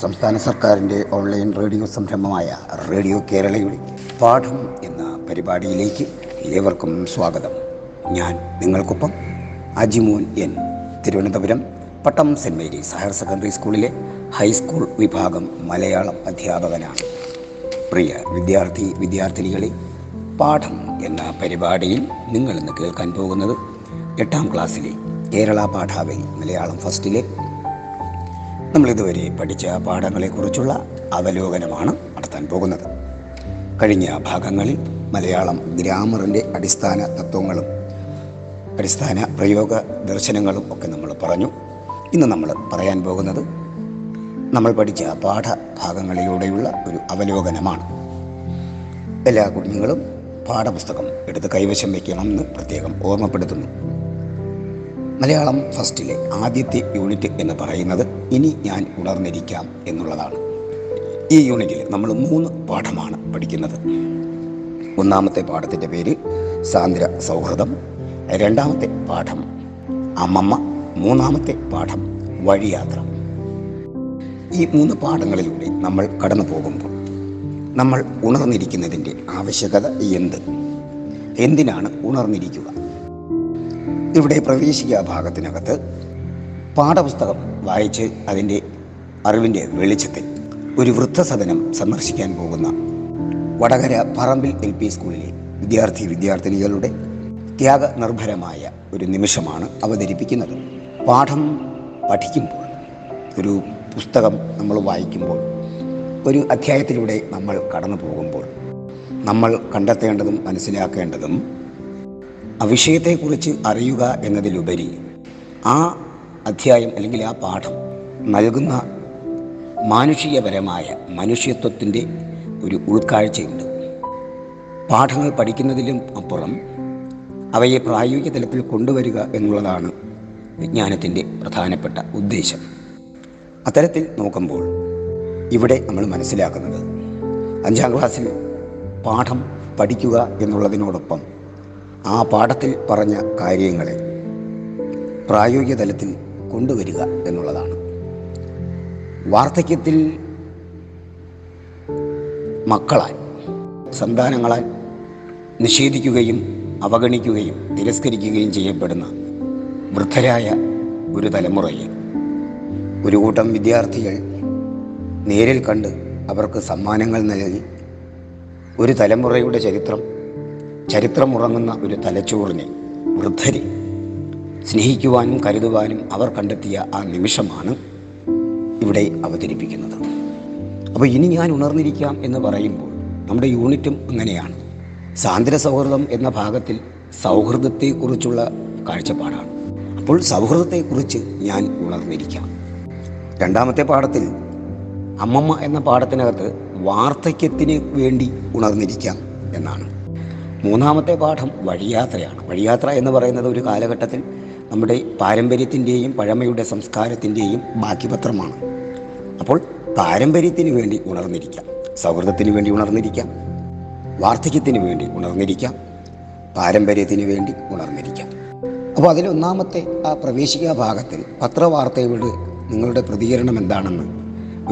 സംസ്ഥാന സർക്കാരിന്റെ online radio സംരംഭമായ റേഡിയോ കേരളയുടെ പാഠം എന്ന പരിപാടിയിലേക്ക് ഏവർക്കും സ്വാഗതം. ഞാൻ നിങ്ങൾക്കൊപ്പം Ajimon N. Thiruvananthapuram Pattom Saint Mary's higher secondary സ്കൂളിലെ ഹൈസ്കൂൾ വിഭാഗം മലയാളം അധ്യാപകനാണ്. പ്രിയ വിദ്യാർത്ഥി വിദ്യാർത്ഥിനികളെ പാഠം എന്ന പരിപാടിയിൽ നിങ്ങൾ ഇന്ന് കേൾക്കാൻ പോകുന്നത് എട്ടാം ക്ലാസ്സിലെ കേരള പാഠാവലി മലയാളം ഫസ്റ്റിലെ നമ്മൾ ഇതുവരെ പഠിച്ച പാഠങ്ങളെക്കുറിച്ചുള്ള അവലോകനമാണ് നടത്താൻ പോകുന്നത്. കഴിഞ്ഞ ഭാഗങ്ങളിൽ മലയാളം ഗ്രാമറിന്റെ അടിസ്ഥാന തത്വങ്ങളും അടിസ്ഥാന പ്രയോഗ ദർശനങ്ങളും ഒക്കെ നമ്മൾ പറഞ്ഞു. ഇന്ന് നമ്മൾ പറയാൻ പോകുന്നത് നമ്മൾ പഠിച്ച പാഠഭാഗങ്ങളിലൂടെയുള്ള ഒരു അവലോകനമാണ്. എല്ലാ കുഞ്ഞുങ്ങളും പാഠപുസ്തകം എടുത്ത് കൈവശം വയ്ക്കണം എന്ന് പ്രത്യേകം ഓർമ്മപ്പെടുത്തുന്നു. മലയാളം ഫസ്റ്റിലെ ആദ്യത്തെ യൂണിറ്റ് എന്ന് പറയുന്നത് ഇനി ഞാൻ ഉണർന്നിരിക്കാം എന്നുള്ളതാണ്. ഈ യൂണിറ്റിൽ നമ്മൾ മൂന്ന് പാഠമാണ് പഠിക്കുന്നത്. ഒന്നാമത്തെ പാഠത്തിന്റെ പേര് സാന്ദ്ര സൗഹൃദം. രണ്ടാമത്തെ പാഠം അമ്മമ്മ. മൂന്നാമത്തെ പാഠം വഴിയാത്ര. ഈ മൂന്ന് പാഠങ്ങളിലൂടെ നമ്മൾ കടന്നു പോകുമ്പോൾ നമ്മൾ ഉണർന്നിരിക്കുന്നതിന്റെ ആവശ്യകത എന്ത്? എന്തിനാണ് ഉണർന്നിരിക്കുക? ഇവിടെ പ്രവേശിക്കുക ഭാഗത്തിനകത്ത് പാഠപുസ്തകം വായിച്ച് അതിന്റെ അറിവിന്റെ വെളിച്ചത്തിൽ ഒരു വൃദ്ധസദനം സന്ദർശിക്കാൻ പോകുന്ന വടകര പറമ്പിൽ എൽ പി സ്കൂളിലെ വിദ്യാർത്ഥി വിദ്യാർത്ഥിനികളുടെ ത്യാഗനിർഭരമായ ഒരു നിമിഷമാണ് അവതരിപ്പിക്കുന്നത്. പാഠം പഠിക്കുമ്പോൾ ഒരു പുസ്തകം നമ്മൾ വായിക്കുമ്പോൾ ഒരു അധ്യായത്തിലൂടെ നമ്മൾ കടന്നു പോകുമ്പോൾ നമ്മൾ കണ്ടെത്തേണ്ടതും മനസ്സിലാക്കേണ്ടതും ആ വിഷയത്തെക്കുറിച്ച് അറിയുക എന്നതിലുപരി ആ അധ്യായം അല്ലെങ്കിൽ ആ പാഠം നൽകുന്ന മാനുഷികപരമായ മനുഷ്യത്വത്തിന്റെ ഒരു ഉൾക്കാഴ്ചയുണ്ട്. പാഠങ്ങൾ പഠിക്കുന്നതിലും അപ്പുറം അവയെ പ്രായോഗിക തലത്തിൽ കൊണ്ടുവരിക എന്നുള്ളതാണ് വിജ്ഞാനത്തിന്റെ പ്രധാനപ്പെട്ട ഉദ്ദേശം. അത്തരത്തിൽ നോക്കുമ്പോൾ ഇവിടെ നമ്മൾ മനസ്സിലാക്കുന്നത് അഞ്ചാം ക്ലാസ്സിൽ പാഠം പഠിക്കുക എന്നുള്ളതിനോടൊപ്പം ആ പാഠത്തിൽ പറഞ്ഞ കാര്യങ്ങളെ പ്രായോഗിക തലത്തിൽ കൊണ്ടുവരിക എന്നുള്ളതാണ്. വാർദ്ധക്യത്തിൽ മക്കളാൽ സന്താനങ്ങളാൽ നിഷേധിക്കുകയും അവഗണിക്കുകയും തിരസ്കരിക്കുകയും ചെയ്യപ്പെടുന്ന വൃദ്ധരായ ഒരു തലമുറയിൽ ഒരു കൂട്ടം വിദ്യാർത്ഥികൾ നേരിൽ കണ്ട് അവർക്ക് സമ്മാനങ്ങൾ നൽകി ഒരു തലമുറയുടെ ചരിത്രം ചരിത്രമുറങ്ങുന്ന ഒരു തലച്ചോറിനെ വൃദ്ധരെ സ്നേഹിക്കുവാനും കരുതുവാനും അവർ കണ്ടെത്തിയ ആ നിമിഷമാണ് ഇവിടെ അവതരിപ്പിക്കുന്നത്. അപ്പോൾ ഇനി ഞാൻ ഉണർന്നിരിക്കാം എന്ന് പറയുമ്പോൾ നമ്മുടെ യൂണിറ്റും അങ്ങനെയാണ്. സാന്ദ്ര സൗഹൃദം എന്ന ഭാഗത്തിൽ സൗഹൃദത്തെക്കുറിച്ചുള്ള കാഴ്ചപ്പാടാണ്. അപ്പോൾ സൗഹൃദത്തെക്കുറിച്ച് ഞാൻ ഉണർന്നിരിക്കാം. രണ്ടാമത്തെ പാഠത്തിൽ അമ്മമ്മ എന്ന പാഠത്തിനകത്ത് വാർദ്ധക്യത്തിന് വേണ്ടി ഉണർന്നിരിക്കാം എന്നാണ്. മൂന്നാമത്തെ പാഠം വഴിയാത്രയാണ്. വഴിയാത്ര എന്ന് പറയുന്നത് ഒരു കാലഘട്ടത്തിൽ നമ്മുടെ പാരമ്പര്യത്തിന്റെയും പഴമയുടെ സംസ്കാരത്തിന്റെയും ബാക്കിപത്രമാണ് അപ്പോൾ പാരമ്പര്യത്തിന് വേണ്ടി ഉണർന്നിരിക്കാം. സൗഹൃദത്തിന് വേണ്ടി ഉണർന്നിരിക്കാം. വാർദ്ധക്യത്തിന് വേണ്ടി ഉണർന്നിരിക്കാം. പാരമ്പര്യത്തിന് വേണ്ടി ഉണർന്നിരിക്കാം. അപ്പോൾ അതിലൊന്നാമത്തെ ആ പ്രവേശിക ഭാഗത്തിൽ പത്രവാർത്തയോട് നിങ്ങളുടെ പ്രതികരണം എന്താണെന്ന്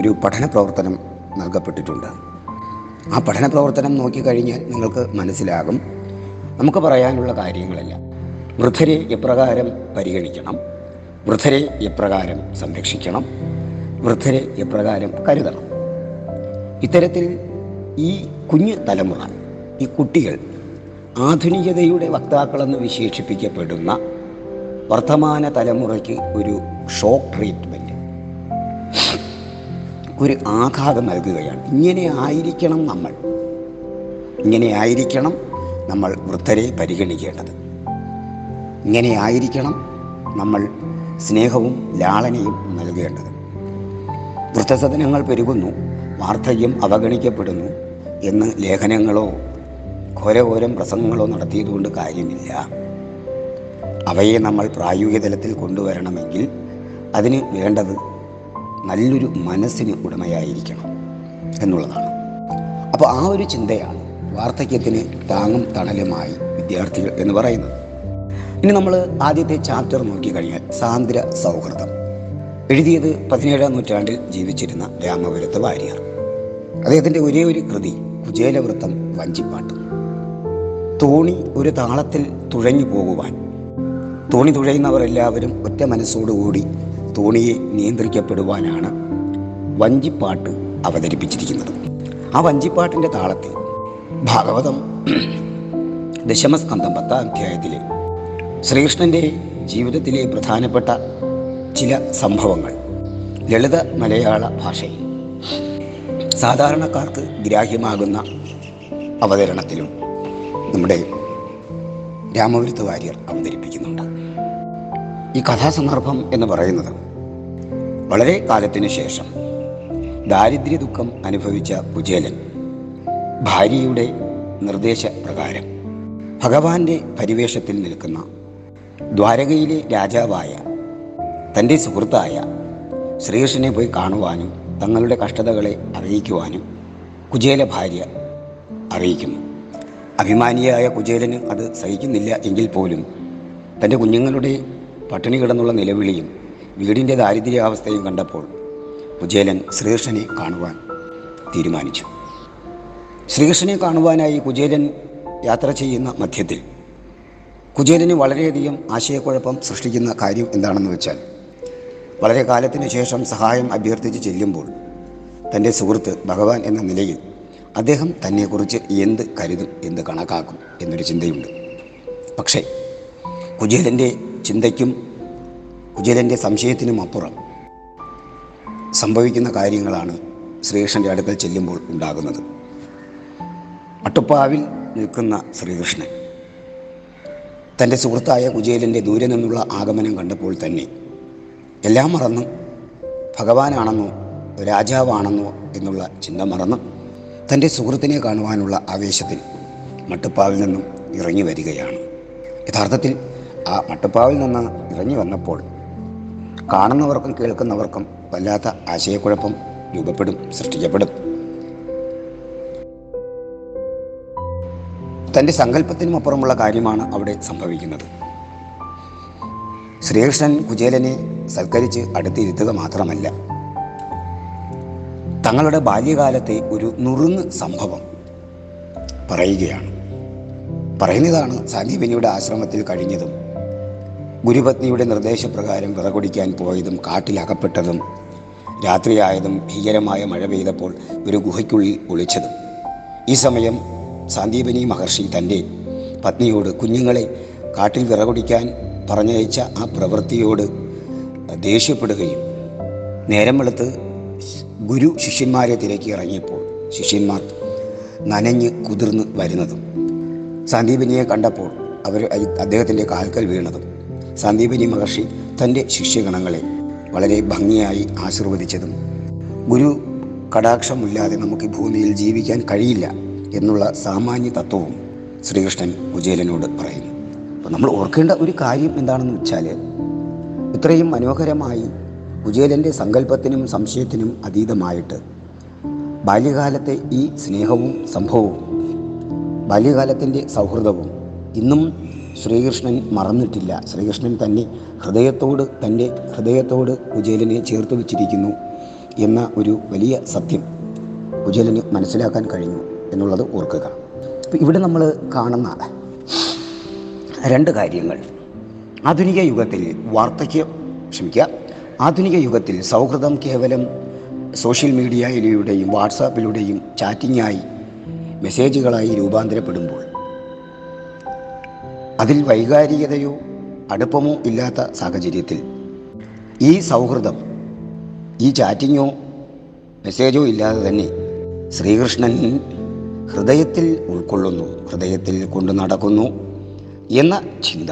ഒരു പഠന പ്രവർത്തനം നൽകപ്പെട്ടിട്ടുണ്ട്. ആ പഠന പ്രവർത്തനം നോക്കിക്കഴിഞ്ഞാൽ നിങ്ങൾക്ക് മനസ്സിലാകും. നമുക്ക് പറയാനുള്ള കാര്യങ്ങളെല്ലാം. വൃദ്ധരെ എപ്രകാരം പരിഗണിക്കണം? വൃദ്ധരെ എപ്രകാരം സംരക്ഷിക്കണം? വൃദ്ധരെ എപ്രകാരം കരുതണം? ഇത്തരത്തിൽ ഈ കുഞ്ഞു തലമുറ ഈ കുട്ടികൾ ആധുനികതയുടെ വക്താക്കളെന്ന് വിശേഷിപ്പിക്കപ്പെടുന്ന വർത്തമാന തലമുറയ്ക്ക് ഒരു ഷോക്ക് ട്രീറ്റ്മെന്റ് ഒരു ആഘാതം നൽകുകയാണ്. ഇങ്ങനെ ആയിരിക്കണം നമ്മൾ. ഇങ്ങനെ ആയിരിക്കണം നമ്മൾ വൃദ്ധരെ പരിഗണിക്കേണ്ടത്. ഇങ്ങനെ ആയിരിക്കണം നമ്മൾ സ്നേഹവും ലാളനയും നൽകേണ്ടത്. വൃദ്ധസദനങ്ങൾ പെരുകുന്നു വാർദ്ധക്യം അവഗണിക്കപ്പെടുന്നു എന്ന് ലേഖനങ്ങളോ ഘോരഘോരം പ്രസംഗങ്ങളോ നടത്തിയതുകൊണ്ട് കാര്യമില്ല. അവയെ നമ്മൾ പ്രായോഗിക തലത്തിൽ കൊണ്ടുവരണമെങ്കിൽ അതിന് വേണ്ടത് നല്ലൊരു മനസ്സിന് ഉടമയായിരിക്കണം എന്നുള്ളതാണ്. അപ്പോൾ ആ ഒരു ചിന്തയാണ് വാർദ്ധക്യത്തിന് താങ്ങും തണലുമായി വിദ്യാർത്ഥികൾ എന്ന് പറയുന്നത്. ഇനി നമ്മൾ ആദ്യത്തെ ചാപ്റ്റർ നോക്കിക്കഴിഞ്ഞാൽ സാന്ദ്ര സൗഹൃദം. എഴുതിയത് പതിനേഴാം നൂറ്റാണ്ടിൽ ജീവിച്ചിരുന്ന രാമപുരത്ത് വാര്യർ. അദ്ദേഹത്തിന്റെ ഒരേ ഒരു കൃതി കുചേലവൃത്തം വഞ്ചിപ്പാട്ട്. തോണി ഒരു താളത്തിൽ തുഴഞ്ഞു പോകുവാൻ. തോണി തുഴയുന്നവർ എല്ലാവരും ഒറ്റ മനസ്സോടുകൂടി തോണിയെ നിയന്ത്രിക്കപ്പെടുവാനാണ് വഞ്ചിപ്പാട്ട് അവതരിപ്പിച്ചിരിക്കുന്നത്. ആ വഞ്ചിപ്പാട്ടിന്റെ താളത്തിൽ ഭാഗവതം ദശമസ്കന്ധം പത്താം അധ്യായത്തിലെ ശ്രീകൃഷ്ണന്റെ ജീവിതത്തിലെ പ്രധാനപ്പെട്ട ചില സംഭവങ്ങൾ. ലളിത മലയാള ഭാഷയിൽ. സാധാരണക്കാർക്ക് ഗ്രാഹ്യമാകുന്ന അവതരണത്തിലും നമ്മുടെ രാമപുരത്ത് വാര്യർ അവതരിപ്പിക്കുന്നുണ്ട്. ഈ കഥാസന്ദർഭം എന്ന് പറയുന്നത് വളരെ കാലത്തിനു ശേഷം ദാരിദ്ര്യ ദുഃഖം അനുഭവിച്ച കുചേലൻ ഭാര്യയുടെ നിർദ്ദേശപ്രകാരം ഭഗവാന്റെ പരിവേഷത്തിൽ നിൽക്കുന്ന ദ്വാരകയിലെ രാജാവായ തന്റെ സുഹൃത്തായ ശ്രീകൃഷ്ണനെ പോയി കാണുവാനും തങ്ങളുടെ കഷ്ടതകളെ അറിയിക്കുവാനും കുചേല ഭാര്യ അറിയിക്കുന്നു. അഭിമാനിയായ കുചേലന് അത് സഹിക്കുന്നില്ല എങ്കിൽ പോലും തന്റെ കുഞ്ഞുങ്ങളുടെ പട്ടിണി കിടന്നുള്ള നിലവിളിയും വീടിന്റെ ദാരിദ്ര്യാവസ്ഥയും കണ്ടപ്പോൾ കുചേലൻ ശ്രീകൃഷ്ണനെ കാണുവാൻ തീരുമാനിച്ചു. ശ്രീകൃഷ്ണനെ കാണുവാനായി കുചേലൻ യാത്ര ചെയ്യുന്ന മധ്യത്തിൽ കുചേലന് വളരെയധികം ആശയക്കുഴപ്പം സൃഷ്ടിക്കുന്ന കാര്യം എന്താണെന്ന് വെച്ചാൽ വളരെ കാലത്തിന് ശേഷം സഹായം അഭ്യർത്ഥിച്ച് ചെല്ലുമ്പോൾ തന്റെ സുഹൃത്ത് ഭഗവാൻ എന്ന നിലയിൽ അദ്ദേഹം തന്നെക്കുറിച്ച് എന്ത് കരുതും എന്ത് കണക്കാക്കും എന്നൊരു ചിന്തയുണ്ട്. പക്ഷേ കുചേലന്റെ ചിന്തയ്ക്കും കുചേലന്റെ സംശയത്തിനും അപ്പുറം സംഭവിക്കുന്ന കാര്യങ്ങളാണ് ശ്രീകൃഷ്ണന്റെ അടുക്കൽ ചെല്ലുമ്പോൾ ഉണ്ടാകുന്നത്. അട്ടുപ്പാവിൽ നിൽക്കുന്ന ശ്രീകൃഷ്ണൻ തന്റെ സുഹൃത്തായ കുചേലന്റെ ദൂരെ നിന്നുള്ള ആഗമനം കണ്ടപ്പോൾ തന്നെ എല്ലാം മറന്ന്. ഭഗവാനാണെന്നോ രാജാവാണെന്നോ എന്നുള്ള ചിന്ത മറന്ന്. തന്റെ സുഹൃത്തിനെ കാണുവാനുള്ള ആവേശത്തിൽ മട്ടുപ്പാവിൽ നിന്നും ഇറങ്ങി വരികയാണ്. യഥാർത്ഥത്തിൽ ആ മട്ടുപ്പാവിൽ നിന്ന് ഇറങ്ങി വന്നപ്പോൾ കാണുന്നവർക്കും കേൾക്കുന്നവർക്കും വല്ലാത്ത ആശയക്കുഴപ്പം രൂപപ്പെടും സൃഷ്ടിക്കപ്പെടും. തന്റെ സങ്കല്പത്തിനും അപ്പുറമുള്ള കാര്യമാണ് അവിടെ സംഭവിക്കുന്നത്. ശ്രീകൃഷ്ണൻ കുചേലനെ സൽക്കരിച്ച് അടുത്തിരുത്തുക മാത്രമല്ല തങ്ങളുടെ ബാല്യകാലത്തെ ഒരു നുറുങ്ങ് സംഭവം പറയുകയാണ്. പറയുന്നതാണ് സാനീപനിയുടെ ആശ്രമത്തിൽ കഴിഞ്ഞതും ഗുരുപത്നിയുടെ നിർദ്ദേശപ്രകാരം വിറകൊടിക്കാൻ പോയതും കാട്ടിലകപ്പെട്ടതും രാത്രിയായതും ഭീകരമായ മഴ പെയ്തപ്പോൾ ഒരു ഗുഹയ്ക്കുള്ളിൽ ഒളിച്ചതും. ഈ സമയം സാന്ദീപനി മഹർഷി തന്റെ പത്നിയോട് കുഞ്ഞുങ്ങളെ കാട്ടിൽ വിറകൊടിക്കാൻ പറഞ്ഞയച്ച ആ പ്രവൃത്തിയോട് ദേഷ്യപ്പെടുകയും നേരം വെളുത്ത് ഗുരു ശിഷ്യന്മാരെ തിരക്കി ഇറങ്ങിയപ്പോൾ ശിഷ്യന്മാർ നനഞ്ഞ് കുതിർന്ന് വരുന്നതും സന്ദീപനിയെ കണ്ടപ്പോൾ അവർ അദ്ദേഹത്തിന്റെ കാൽക്കൽ വീണതും സന്ദീപനി മഹർഷി തന്റെ ശിഷ്യഗണങ്ങളെ വളരെ ഭംഗിയായി ആശീർവദിച്ചതും ഗുരു കടാക്ഷമില്ലാതെ നമുക്ക് ഭൂമിയിൽ ജീവിക്കാൻ കഴിയില്ല. എന്നുള്ള സാമാന്യ തത്വവും ശ്രീകൃഷ്ണൻ കുചേലനോട് പറയുന്നു. അപ്പോൾ നമ്മൾ ഓർക്കേണ്ട ഒരു കാര്യം എന്താണെന്ന് വെച്ചാൽ ഇത്രയും മനോഹരമായി കുചേലന്റെ സങ്കല്പത്തിനും സംശയത്തിനും അതീതമായിട്ട് ബാല്യകാലത്തെ ഈ സ്നേഹവും സംഭവവും ബാല്യകാലത്തിന്റെ സൗഹൃദവും ഇന്നും ശ്രീകൃഷ്ണൻ മറന്നിട്ടില്ല. ശ്രീകൃഷ്ണൻ തന്നെ ഹൃദയത്തോട് തന്റെ ഹൃദയത്തോട് കുചേലനെ ചേർത്ത് വെച്ചിരിക്കുന്നു എന്ന ഒരു വലിയ സത്യം കുചേലന് മനസ്സിലാക്കാൻ കഴിഞ്ഞു. എന്നുള്ളത് ഓർക്കുക. അപ്പോൾ ഇവിടെ നമ്മൾ കാണുന്ന രണ്ട് കാര്യങ്ങൾ. ആധുനിക യുഗത്തിൽ വാർദ്ധക്യം ക്ഷമിക്കുക. ആധുനിക യുഗത്തിൽ സൗഹൃദം കേവലം സോഷ്യൽ മീഡിയയിലൂടെയും വാട്സാപ്പിലൂടെയും ചാറ്റിങ്ങായി മെസ്സേജുകളായി രൂപാന്തരപ്പെടുമ്പോൾ അതിൽ വൈകാരികതയോ അടുപ്പമോ ഇല്ലാത്ത സാഹചര്യത്തിൽ ഈ സൗഹൃദം ഈ ചാറ്റിങ്ങോ മെസ്സേജോ ഇല്ലാതെ തന്നെ ശ്രീകൃഷ്ണൻ ഹൃദയത്തിൽ ഉൾക്കൊള്ളുന്നു ഹൃദയത്തിൽ കൊണ്ടു നടക്കുന്നു എന്ന ചിന്ത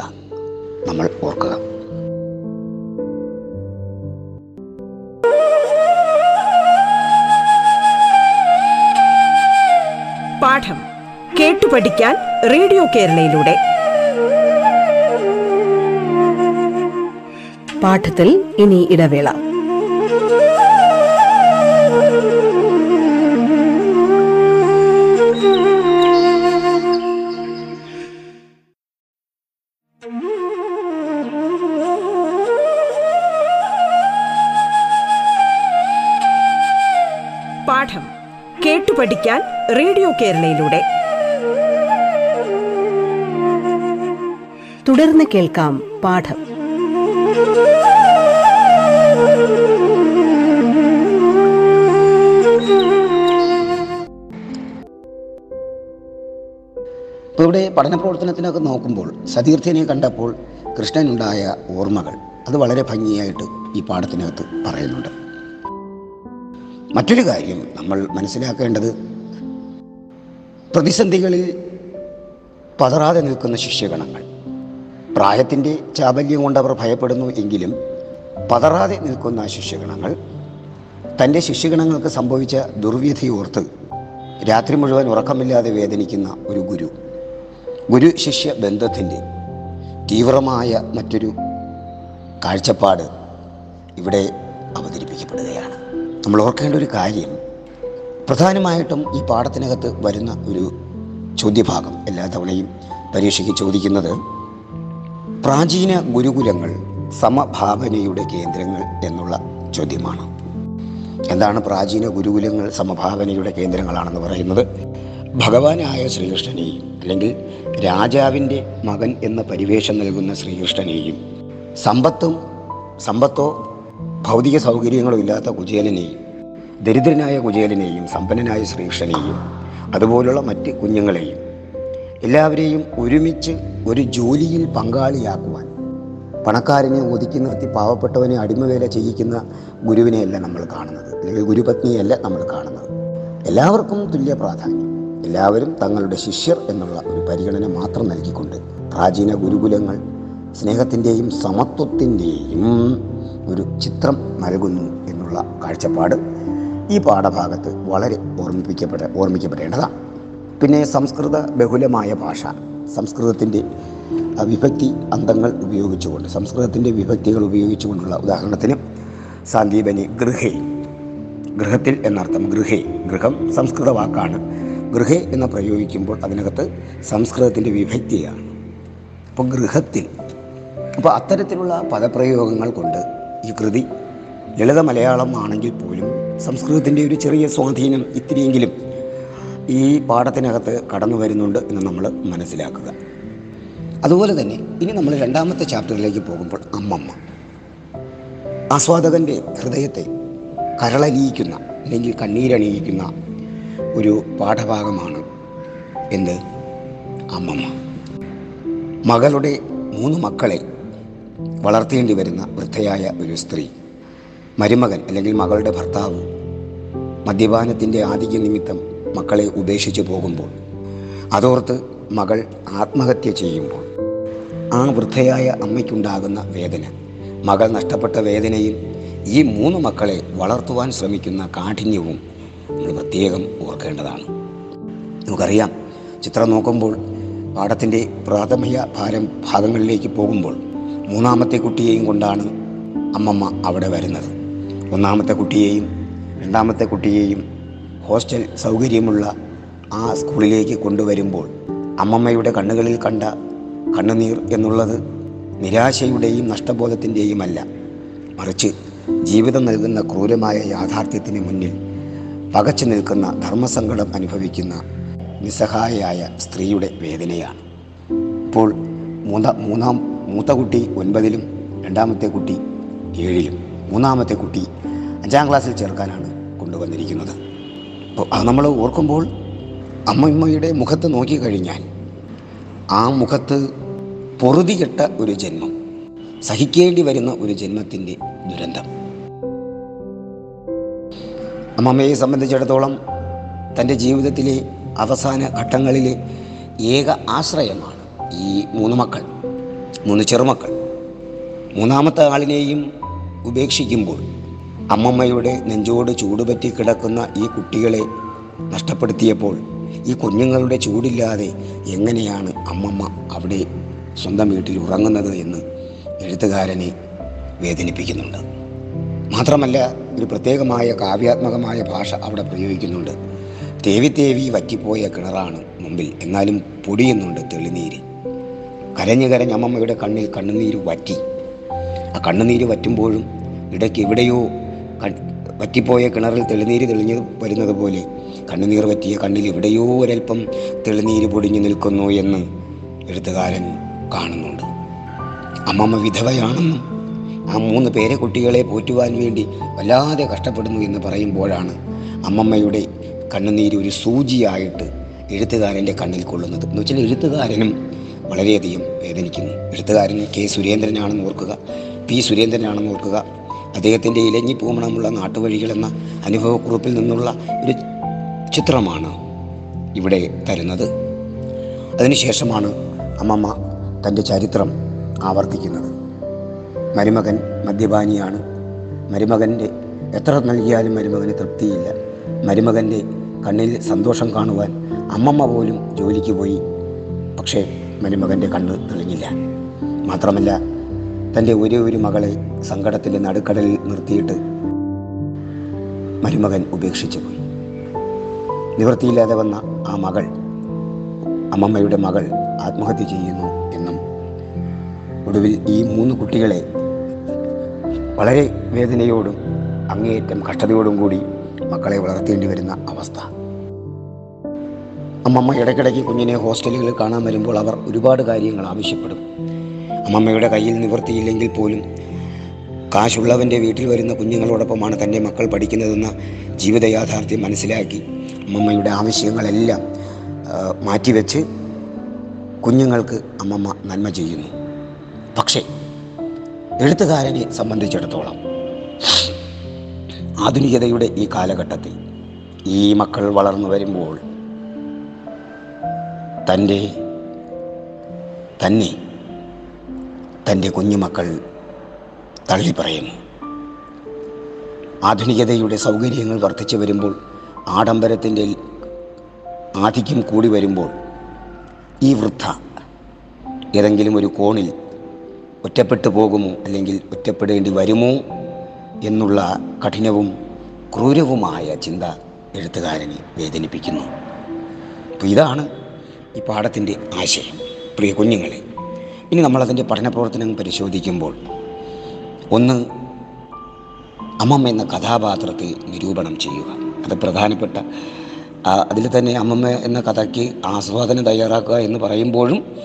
നമ്മൾ ഓർക്കുക. പാഠം കേട്ടു പഠിക്കാൻ റേഡിയോ കേരളയിലൂടെ. പാഠത്തിൽ ഇനി ഇടവേള. പാഠം കേട്ടു പഠിക്കാൻ റേഡിയോ കേരളയിലൂടെ. തുടർന്ന് കേൾക്കാം പാഠം. ഇവിടെ പഠന പ്രവർത്തനത്തിനൊക്കെ നോക്കുമ്പോൾ സതീർത്ഥ്യനെ കണ്ടപ്പോൾ കൃഷ്ണനുണ്ടായ ഓർമ്മകൾ. അത് വളരെ ഭംഗിയായിട്ട് ഈ പാഠത്തിനകത്ത് പറയുന്നുണ്ട്. മറ്റൊരു കാര്യം നമ്മൾ മനസ്സിലാക്കേണ്ടത് പ്രതിസന്ധികളിൽ പതറാതെ നിൽക്കുന്ന ശിഷ്യഗണങ്ങൾ. പ്രായത്തിന്റെ ചാബല്യം കൊണ്ട് അവർ ഭയപ്പെടുന്നു എങ്കിലും പതറാതെ നിൽക്കുന്ന ശിഷ്യഗണങ്ങൾ തന്റെ ശിഷ്യഗണങ്ങൾക്ക് സംഭവിച്ച ദുർവിധി ഓർത്ത് രാത്രി മുഴുവൻ ഉറക്കമില്ലാതെ വേദനിക്കുന്ന ഒരു ഗുരു ഗുരു ശിഷ്യ ബന്ധത്തിന്റെ തീവ്രമായ മറ്റൊരു കാഴ്ചപ്പാട് ഇവിടെ അവതരിപ്പിക്കപ്പെടുകയാണ്. നമ്മൾ ഓർക്കേണ്ട ഒരു കാര്യം. പ്രധാനമായിട്ടും ഈ പാഠത്തിനകത്ത് വരുന്ന ഒരു ചോദ്യഭാഗം എല്ലാ തവണയും പരീക്ഷയ്ക്ക് ചോദിക്കുന്നത് പ്രാചീന ഗുരുകുലങ്ങൾ സമഭാവനയുടെ കേന്ദ്രങ്ങൾ എന്നുള്ള ചോദ്യമാണ്. എന്താണ് പ്രാചീന ഗുരുകുലങ്ങൾ സമഭാവനയുടെ കേന്ദ്രങ്ങളാണെന്ന് പറയുന്നത്? ഭഗവാനായ ശ്രീകൃഷ്ണനെയും അല്ലെങ്കിൽ രാജാവിന്റെ മകൻ എന്ന പരിവേഷം നൽകുന്ന ശ്രീകൃഷ്ണനെയും സമ്പത്തും സമ്പത്തോ ഭൗതിക സൗകര്യങ്ങളുമില്ലാത്ത കുചേലനെയും ദരിദ്രനായ കുചേലനെയും സമ്പന്നനായ ശ്രീകൃഷ്ണനെയും അതുപോലുള്ള മറ്റ് കുഞ്ഞുങ്ങളെയും എല്ലാവരെയും ഒരുമിച്ച് ഒരു ജോലിയിൽ പങ്കാളിയാക്കുവാൻ പണക്കാരനെ ഒതുക്കി നിർത്തി പാവപ്പെട്ടവനെ അടിമവേല ചെയ്യിക്കുന്ന ഗുരുവിനെയല്ല നമ്മൾ കാണുന്നത്. അല്ലെങ്കിൽ ഗുരുപത്നിയല്ല നമ്മൾ കാണുന്നത്. എല്ലാവർക്കും തുല്യ പ്രാധാന്യം. എല്ലാവരും തങ്ങളുടെ ശിഷ്യർ എന്നുള്ള ഒരു പരിഗണന മാത്രം നൽകിക്കൊണ്ട് പ്രാചീന ഗുരുകുലങ്ങൾ സ്നേഹത്തിന്റെയും സമത്വത്തിന്റെയും ഒരു ചിത്രം നൽകുന്നു എന്നുള്ള കാഴ്ചപ്പാട് ഈ പാഠഭാഗത്ത് വളരെ ഓർമ്മിപ്പിക്കപ്പെട ഓർമ്മിക്കപ്പെടേണ്ടതാണ് പിന്നെ സംസ്കൃത ബഹുലമായ ഭാഷ സംസ്കൃതത്തിന്റെ വിഭക്തി അന്തങ്ങൾ ഉപയോഗിച്ചുകൊണ്ട് സംസ്കൃതത്തിന്റെ വിഭക്തികൾ ഉപയോഗിച്ചുകൊണ്ടുള്ള ഉദാഹരണത്തിന് സാന്ദീപനി ഗൃഹേ ഗൃഹത്തിൽ എന്നർത്ഥം ഗൃഹേ ഗൃഹം സംസ്കൃത വാക്കാണ്. ഗൃഹേ എന്ന് പ്രയോഗിക്കുമ്പോൾ അതിനകത്ത് സംസ്കൃതത്തിന്റെ വിഭക്തിയാണ്. അപ്പോൾ ഗൃഹത്തിൽ അപ്പോൾ അത്തരത്തിലുള്ള പദപ്രയോഗങ്ങൾ കൊണ്ട് ഈ കൃതി ലളിത മലയാളം ആണെങ്കിൽ പോലും സംസ്കൃതത്തിന്റെ ഒരു ചെറിയ സ്വാധീനം ഇത്തിരിയെങ്കിലും ഈ പാഠത്തിനകത്ത് കടന്നു വരുന്നുണ്ട് എന്ന് നമ്മൾ മനസ്സിലാക്കുക. അതുപോലെ തന്നെ ഇനി നമ്മൾ രണ്ടാമത്തെ ചാപ്റ്ററിലേക്ക് പോകുമ്പോൾ അമ്മമ്മ. ആസ്വാദകന്റെ ഹൃദയത്തെ കരളലിയിക്കുന്ന അല്ലെങ്കിൽ കണ്ണീരണിയിക്കുന്ന ഒരു പാഠഭാഗമാണ് എന്ത്? അമ്മമ്മ. മകളുടെ മൂന്ന് മക്കളെ വളർത്തേണ്ടി വരുന്ന വൃദ്ധയായ ഒരു സ്ത്രീ. മരുമകൻ അല്ലെങ്കിൽ മകളുടെ ഭർത്താവ് മദ്യപാനത്തിന്റെ ആധിക്യ നിമിത്തം മക്കളെ ഉപേക്ഷിച്ചു പോകുമ്പോൾ അതോർത്ത് മകൾ ആത്മഹത്യ ചെയ്യുമ്പോൾ ആ വൃദ്ധയായ അമ്മയ്ക്കുണ്ടാകുന്ന വേദന മകൾ നഷ്ടപ്പെട്ട വേദനയും ഈ മൂന്ന് മക്കളെ വളർത്തുവാൻ ശ്രമിക്കുന്ന കാഠിന്യവും നമ്മൾ പ്രത്യേകം ഓർക്കേണ്ടതാണ്. നമുക്കറിയാം ചിത്രം നോക്കുമ്പോൾ പാഠത്തിന്റെ പ്രാഥമിക ഭാരം ഭാഗങ്ങളിലേക്ക് പോകുമ്പോൾ മൂന്നാമത്തെ കുട്ടിയെയും കൊണ്ടാണ് അമ്മമ്മ അവിടെ വരുന്നത്. ഒന്നാമത്തെ കുട്ടിയെയും രണ്ടാമത്തെ കുട്ടിയെയും ഹോസ്റ്റൽ സൗകര്യമുള്ള ആ സ്കൂളിലേക്ക് കൊണ്ടുവരുമ്പോൾ അമ്മമ്മയുടെ കണ്ണുകളിൽ കണ്ട കണ്ണുനീർ എന്നുള്ളത് നിരാശയുടെയും നഷ്ടബോധത്തിന്റെയും അല്ല മറിച്ച് ജീവിതം നൽകുന്ന ക്രൂരമായ യാഥാർത്ഥ്യത്തിന് മുന്നിൽ പകച്ചു നിൽക്കുന്ന ധർമ്മസങ്കടം അനുഭവിക്കുന്ന നിസ്സഹായയായ സ്ത്രീയുടെ വേദനയാണ്. ഇപ്പോൾ മൂന്നാം മൂന്നാം മൂത്ത കുട്ടി ഒൻപതിലും രണ്ടാമത്തെ കുട്ടി ഏഴിലും മൂന്നാമത്തെ കുട്ടി അഞ്ചാം ക്ലാസ്സിൽ ചേർക്കാനാണ് കൊണ്ടുവന്നിരിക്കുന്നത്. അപ്പോൾ അത് നമ്മൾ ഓർക്കുമ്പോൾ അമ്മമ്മയുടെ മുഖത്ത് നോക്കിക്കഴിഞ്ഞാൽ ആ മുഖത്ത് പൊറുതികെട്ട ഒരു ജന്മം സഹിക്കേണ്ടി വരുന്ന ഒരു ജന്മത്തിന്റെ ദുരന്തം. അമ്മമ്മയെ സംബന്ധിച്ചിടത്തോളം തന്റെ ജീവിതത്തിലെ അവസാന ഘട്ടങ്ങളിലെ ഏക ആശ്രയമാണ് ഈ മൂന്ന് മക്കൾ. മൂന്ന് ചെറുമക്കൾ. മൂന്നാമത്തെ ആളിനെയും ഉപേക്ഷിക്കുമ്പോൾ അമ്മമ്മയുടെ നെഞ്ചോട് ചൂടുപറ്റി കിടക്കുന്ന ഈ കുട്ടികളെ നഷ്ടപ്പെടുത്തിയപ്പോൾ ഈ കുഞ്ഞുങ്ങളുടെ ചൂടില്ലാതെ എങ്ങനെയാണ് അമ്മമ്മ അവിടെ സ്വന്തം വീട്ടിൽ ഉറങ്ങുന്നത് എന്ന് എഴുത്തുകാരനെ വേദനിപ്പിക്കുന്നുണ്ട്. മാത്രമല്ല ഒരു പ്രത്യേകമായ കാവ്യാത്മകമായ ഭാഷ അവിടെ പ്രയോഗിക്കുന്നുണ്ട്. തേവി തേവി വറ്റിപ്പോയ കിണറാണ് മുമ്പിൽ. എന്നാലും പൊടിയുന്നുണ്ട് തെളിനീര്. കരഞ്ഞു കരഞ്ഞ് അമ്മമ്മയുടെ കണ്ണിൽ കണ്ണുനീര് വറ്റി. ആ കണ്ണുനീര് വറ്റുമ്പോഴും ഇടയ്ക്ക് എവിടെയോ വറ്റിപ്പോയ കിണറിൽ തെളിനീര് തെളിഞ്ഞ് വരുന്നത് പോലെ കണ്ണുനീർ വറ്റിയ കണ്ണിൽ എവിടെയോ ഒരൽപ്പം തെളിനീര് പൊടിഞ്ഞു നിൽക്കുന്നു എന്ന് എഴുത്തുകാരൻ കാണുന്നുണ്ട്. അമ്മമ്മ വിധവയാണെന്നും ആ മൂന്ന് പേരെ കുട്ടികളെ പോറ്റുവാൻ വേണ്ടി വല്ലാതെ കഷ്ടപ്പെടുന്നു എന്ന് പറയുമ്പോഴാണ് അമ്മമ്മയുടെ കണ്ണുനീര് ഒരു സൂചിയായിട്ട് എഴുത്തുകാരന്റെ കണ്ണിൽ കൊള്ളുന്നത്. എന്ന് വെച്ചാൽ എഴുത്തുകാരനും വളരെയധികം വേദനിക്കുന്നു. എഴുത്തുകാരൻ കെ സുരേന്ദ്രനാണെന്ന് ഓർക്കുക. പി സുരേന്ദ്രനാണെന്ന് ഓർക്കുക. അദ്ദേഹത്തിന്റെ ഇലഞ്ഞി പൂമണമുള്ള നാട്ടുവഴികൾ എന്ന അനുഭവക്കുറിപ്പിൽ നിന്നുള്ള ഒരു ചിത്രമാണ് ഇവിടെ തരുന്നത്. അതിനുശേഷമാണ് അമ്മമ്മ തന്റെ ചരിത്രം ആവർത്തിക്കുന്നത്. മരുമകൻ മദ്യപാനിയാണ്. മരുമകന്റെ എത്ര നൽകിയാലും മരുമകന് തൃപ്തിയില്ല. മരുമകന്റെ കണ്ണിൽ സന്തോഷം കാണുവാൻ അമ്മമ്മ പോലും ജോലിക്ക് പോയി. പക്ഷേ മരുമകന്റെ കണ്ണ് തെളിഞ്ഞില്ല. മാത്രമല്ല തന്റെ ഒരേ ഒരു മകളെ സങ്കടത്തിന്റെ നടുക്കടലിൽ നിർത്തിയിട്ട് മരുമകൻ ഉപേക്ഷിച്ചു പോയി. നിവൃത്തിയില്ലാതെ വന്ന ആ മകൾ അമ്മമ്മയുടെ മകൾ ആത്മഹത്യ ചെയ്യുന്നു എന്നും ഒടുവിൽ ഈ മൂന്ന് കുട്ടികളെ വളരെ വേദനയോടും അങ്ങേയറ്റം കഷ്ടതയോടും കൂടി മക്കളെ വളർത്തേണ്ടി വരുന്ന അവസ്ഥ. അമ്മമ്മ ഇടയ്ക്കിടയ്ക്ക് കുഞ്ഞിനെ ഹോസ്റ്റലുകളിൽ കാണാൻ വരുമ്പോൾ അവർ ഒരുപാട് കാര്യങ്ങൾ ആവശ്യപ്പെടും. അമ്മമ്മയുടെ കയ്യിൽ നിവൃത്തിയില്ലെങ്കിൽ പോലും കാശുള്ളവന്റെ വീട്ടിൽ വരുന്ന കുഞ്ഞുങ്ങളോടൊപ്പമാണ് തന്റെ മക്കൾ പഠിക്കുന്നതെന്ന ജീവിത യാഥാർത്ഥ്യം മനസ്സിലാക്കി അമ്മമ്മയുടെ ആവശ്യങ്ങളെല്ലാം മാറ്റിവെച്ച് കുഞ്ഞുങ്ങൾക്ക് അമ്മമ്മ നന്മ ചെയ്യുന്നു. പക്ഷേ എഴുത്തുകാരനെ സംബന്ധിച്ചിടത്തോളം ആധുനികതയുടെ ഈ കാലഘട്ടത്തിൽ ഈ മക്കൾ വളർന്നു വരുമ്പോൾ തന്റെ തന്നെ തന്റെ കുഞ്ഞുമക്കൾ തള്ളിപ്പറയുന്നു. ആധുനികതയുടെ സൗകര്യങ്ങൾ വർദ്ധിച്ചു വരുമ്പോൾ ആഡംബരത്തിന്റെ ആധിക്യം കൂടി വരുമ്പോൾ ഈ വൃദ്ധ ഏതെങ്കിലും ഒരു കോണിൽ ഒറ്റപ്പെട്ടു പോകുമോ അല്ലെങ്കിൽ ഒറ്റപ്പെടേണ്ടി വരുമോ എന്നുള്ള കഠിനവും ക്രൂരവുമായ ചിന്ത എഴുത്തുകാരനെ വേദനിപ്പിക്കുന്നു. അപ്പോൾ ഇതാണ് ഈ പാഠത്തിന്റെ ആശയം. പ്രിയ കുഞ്ഞുങ്ങളെ ഇനി നമ്മളതിന്റെ പഠന പ്രവർത്തനം പരിശോധിക്കുമ്പോൾ ഒന്ന് അമ്മമ്മ എന്ന കഥാപാത്രത്തെ നിരൂപണം ചെയ്യുക. അത് പ്രധാനപ്പെട്ട അതിൽ തന്നെ അമ്മമ്മ എന്ന കഥയ്ക്ക് ആസ്വാദനം തയ്യാറാക്കുക എന്ന് പറയുമ്പോഴും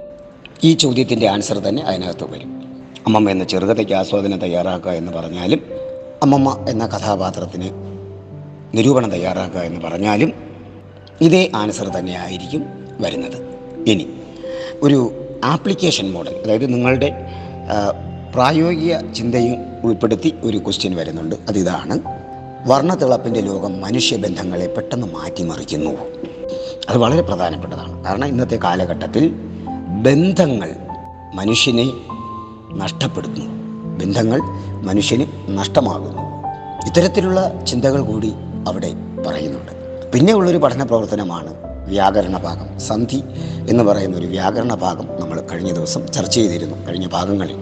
ഈ ചോദ്യത്തിന്റെ ആൻസർ തന്നെ അതിനകത്ത് വരും. അമ്മമ്മ എന്ന ചെറുകഥയ്ക്ക് ആസ്വാദനം തയ്യാറാക്കുക എന്ന് പറഞ്ഞാലും അമ്മമ്മ എന്ന കഥാപാത്രത്തിന് നിരൂപണം തയ്യാറാക്കുക എന്ന് പറഞ്ഞാലും ഇതേ ആൻസർ തന്നെ ആയിരിക്കും. വരുന്നത്. ഇനി ഒരു ആപ്ലിക്കേഷൻ മോഡൽ അതായത് നിങ്ങളുടെ പ്രായോഗിക ചിന്തയും ഉൾപ്പെടുത്തി ഒരു ക്വസ്റ്റ്യൻ വരുന്നുണ്ട്. അതിതാണ് വർണത്തിളപ്പിന്റെ ലോകം മനുഷ്യബന്ധങ്ങളെ പെട്ടെന്ന് മാറ്റിമറിക്കുന്നു. അത് വളരെ പ്രധാനപ്പെട്ടതാണ്. കാരണം ഇന്നത്തെ കാലഘട്ടത്തിൽ ബന്ധങ്ങൾ മനുഷ്യനെ നഷ്ടപ്പെടുന്നു ബന്ധങ്ങൾ മനുഷ്യന് നഷ്ടമാകുന്നു. ഇത്തരത്തിലുള്ള ചിന്തകൾ കൂടി അവിടെ പറയുന്നുണ്ട്. പിന്നെ ഉള്ളൊരു പഠന പ്രവർത്തനമാണ് വ്യാകരണ ഭാഗം സന്ധി എന്ന് പറയുന്ന ഒരു വ്യാകരണ ഭാഗം നമ്മൾ കഴിഞ്ഞ ദിവസം ചർച്ച ചെയ്തിരുന്നു കഴിഞ്ഞ ഭാഗങ്ങളിൽ.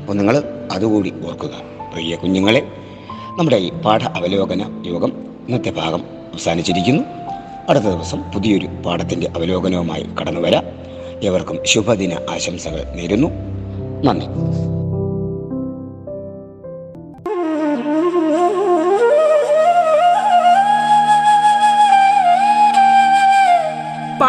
അപ്പോൾ നിങ്ങൾ അതുകൂടി ഓർക്കുക. പ്രിയ കുഞ്ഞുങ്ങളെ നമ്മുടെ ഈ പാഠ അവലോകന യോഗം ഇന്നത്തെ ഭാഗം അവസാനിച്ചിരിക്കുന്നു. അടുത്ത ദിവസം പുതിയൊരു പാഠത്തിന്റെ അവലോകനവുമായി കടന്നു വരാം ശുഭദിന ആശംസകൾ നേരുന്നു. നന്ദി.